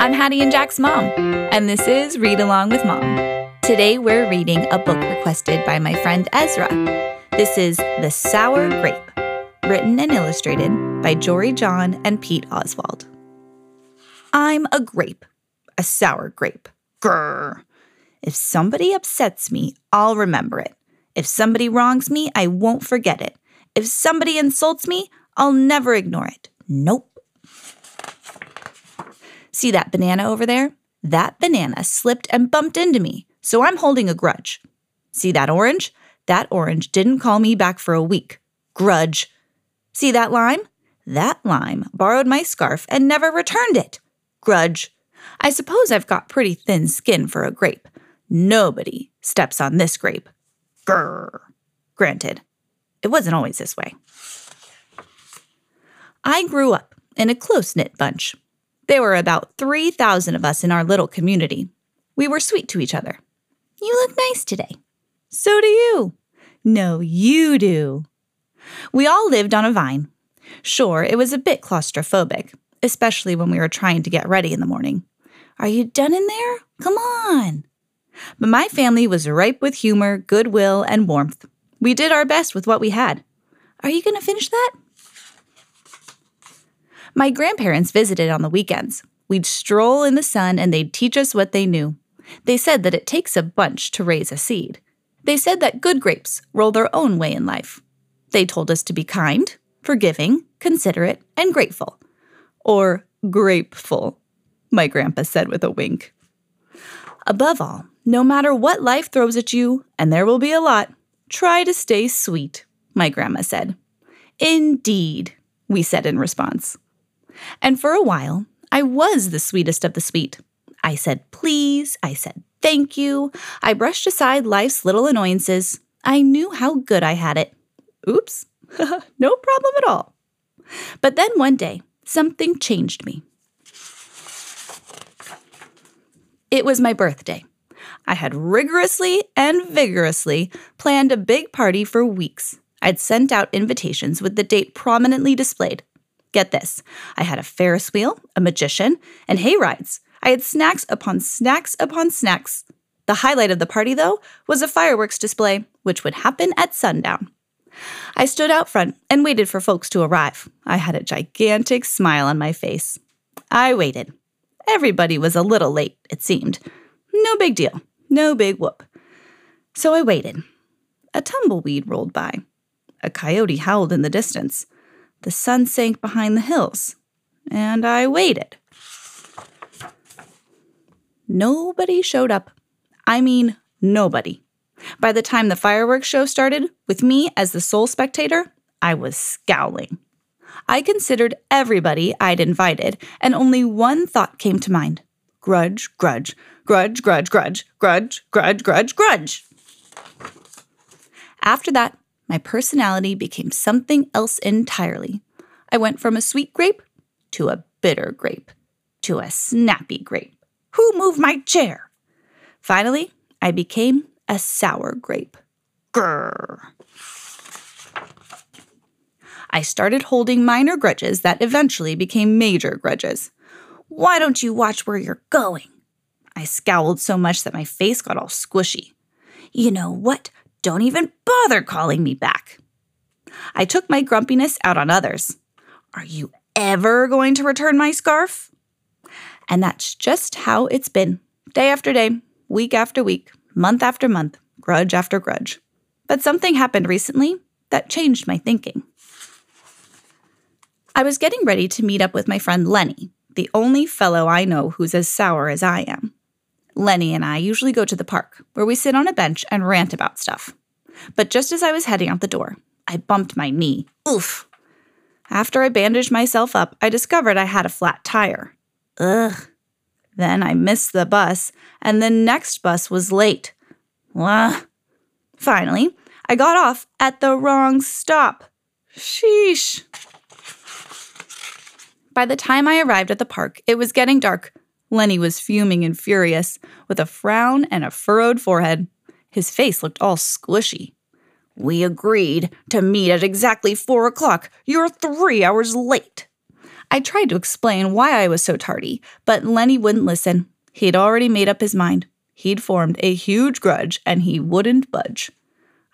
I'm Hattie and Jack's mom, and this is Read Along with Mom. Today we're reading a book requested by my friend Ezra. This is The Sour Grape, written and illustrated by Jory John and Pete Oswald. I'm a grape, a sour grape. Grrr. If somebody upsets me, I'll remember it. If somebody wrongs me, I won't forget it. If somebody insults me, I'll never ignore it. Nope. See that banana over there? That banana slipped and bumped into me, so I'm holding a grudge. See that orange? That orange didn't call me back for a week. Grudge. See that lime? That lime borrowed my scarf and never returned it. Grudge. I suppose I've got pretty thin skin for a grape. Nobody steps on this grape. Grrr. Granted, it wasn't always this way. I grew up in a close knit bunch. There were about 3,000 of us in our little community. We were sweet to each other. You look nice today. So do you. No, you do. We all lived on a vine. Sure, it was a bit claustrophobic, especially when we were trying to get ready in the morning. Are you done in there? Come on. But my family was ripe with humor, goodwill, and warmth. We did our best with what we had. Are you going to finish that? My grandparents visited on the weekends. We'd stroll in the sun and they'd teach us what they knew. They said that it takes a bunch to raise a seed. They said that good grapes roll their own way in life. They told us to be kind, forgiving, considerate, and grateful. Or grapeful, my grandpa said with a wink. Above all, no matter what life throws at you, and there will be a lot, try to stay sweet, my grandma said. Indeed, we said in response. And for a while, I was the sweetest of the sweet. I said please, I said thank you, I brushed aside life's little annoyances. I knew how good I had it. Oops, no problem at all. But then one day, something changed me. It was my birthday. I had rigorously and vigorously planned a big party for weeks. I'd sent out invitations with the date prominently displayed. Get this I had a Ferris wheel, a magician, and hay rides. I had snacks upon snacks upon snacks. The highlight of the party, though, was a fireworks display, which would happen at sundown. I stood out front and waited for folks to arrive. I had a gigantic smile on my face. I waited. Everybody was a little late, it seemed. No big deal, no big whoop. So I waited. A tumbleweed rolled by. A coyote howled in the distance. The sun sank behind the hills, and I waited. Nobody showed up. I mean, nobody. By the time the fireworks show started, with me as the sole spectator, I was scowling. I considered everybody I'd invited, and only one thought came to mind grudge, grudge, grudge, grudge, grudge, grudge, grudge, grudge, grudge. After that, my personality became something else entirely. I went from a sweet grape to a bitter grape to a snappy grape. Who moved my chair? Finally, I became a sour grape. Grrr. I started holding minor grudges that eventually became major grudges. Why don't you watch where you're going? I scowled so much that my face got all squishy. You know what? Don't even bother calling me back. I took my grumpiness out on others. Are you ever going to return my scarf? And that's just how it's been day after day, week after week, month after month, grudge after grudge. But something happened recently that changed my thinking. I was getting ready to meet up with my friend Lenny, the only fellow I know who's as sour as I am. Lenny and I usually go to the park, where we sit on a bench and rant about stuff. But just as I was heading out the door, I bumped my knee. Oof! After I bandaged myself up, I discovered I had a flat tire. Ugh. Then I missed the bus, and the next bus was late. Wah. Finally, I got off at the wrong stop. Sheesh. By the time I arrived at the park, it was getting dark. Lenny was fuming and furious, with a frown and a furrowed forehead. His face looked all squishy. We agreed to meet at exactly four o'clock. You're three hours late. I tried to explain why I was so tardy, but Lenny wouldn't listen. He'd already made up his mind. He'd formed a huge grudge and he wouldn't budge.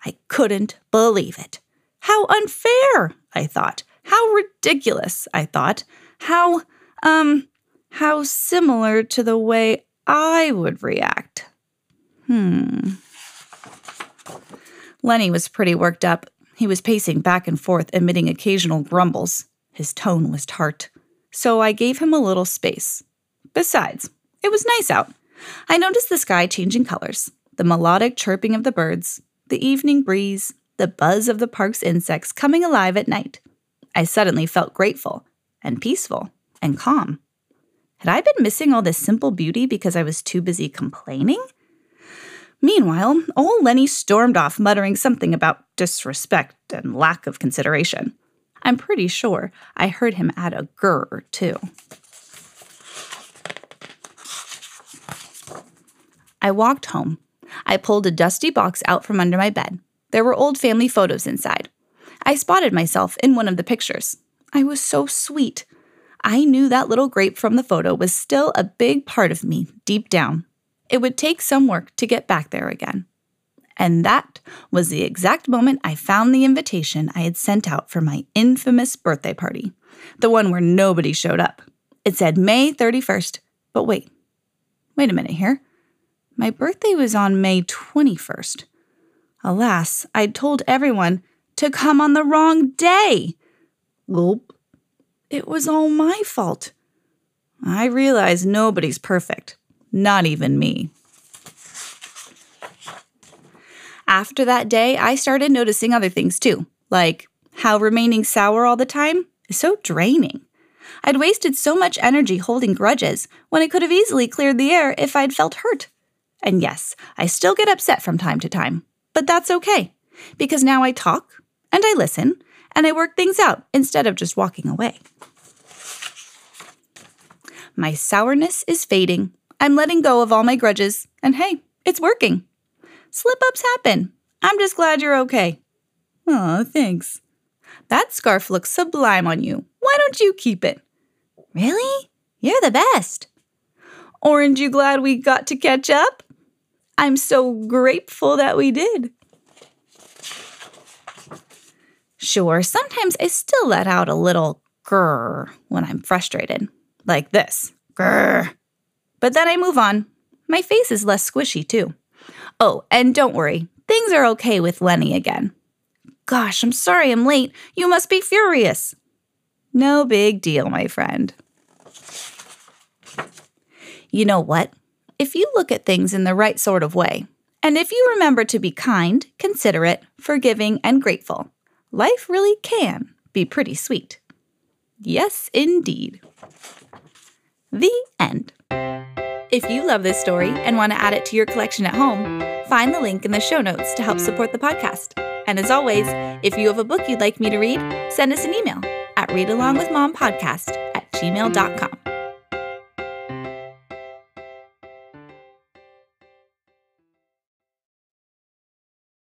I couldn't believe it. How unfair, I thought. How ridiculous, I thought. How, um, how similar to the way I would react. Hmm. Lenny was pretty worked up. He was pacing back and forth, emitting occasional grumbles. His tone was tart. So I gave him a little space. Besides, it was nice out. I noticed the sky changing colors, the melodic chirping of the birds, the evening breeze, the buzz of the park's insects coming alive at night. I suddenly felt grateful and peaceful and calm. Had I been missing all this simple beauty because I was too busy complaining? Meanwhile, old Lenny stormed off, muttering something about disrespect and lack of consideration. I'm pretty sure I heard him add a grr, too. I walked home. I pulled a dusty box out from under my bed. There were old family photos inside. I spotted myself in one of the pictures. I was so sweet. I knew that little grape from the photo was still a big part of me deep down. It would take some work to get back there again. And that was the exact moment I found the invitation I had sent out for my infamous birthday party, the one where nobody showed up. It said May 31st, but wait, wait a minute here. My birthday was on May 21st. Alas, I'd told everyone to come on the wrong day. Gulp. It was all my fault. I realize nobody's perfect, not even me. After that day, I started noticing other things too, like how remaining sour all the time is so draining. I'd wasted so much energy holding grudges when I could have easily cleared the air if I'd felt hurt. And yes, I still get upset from time to time, but that's okay, because now I talk and I listen and I work things out instead of just walking away. My sourness is fading. I'm letting go of all my grudges, and hey, it's working. Slip ups happen. I'm just glad you're okay. Aw, thanks. That scarf looks sublime on you. Why don't you keep it? Really? You're the best. Orange, you glad we got to catch up? I'm so grateful that we did. Sure, sometimes I still let out a little grrr when I'm frustrated, like this grrr. But then I move on. My face is less squishy, too. Oh, and don't worry, things are okay with Lenny again. Gosh, I'm sorry I'm late. You must be furious. No big deal, my friend. You know what? If you look at things in the right sort of way, and if you remember to be kind, considerate, forgiving, and grateful, life really can be pretty sweet. Yes, indeed. The end. If you love this story and want to add it to your collection at home, find the link in the show notes to help support the podcast. And as always, if you have a book you'd like me to read, send us an email at readalongwithmompodcast at gmail.com.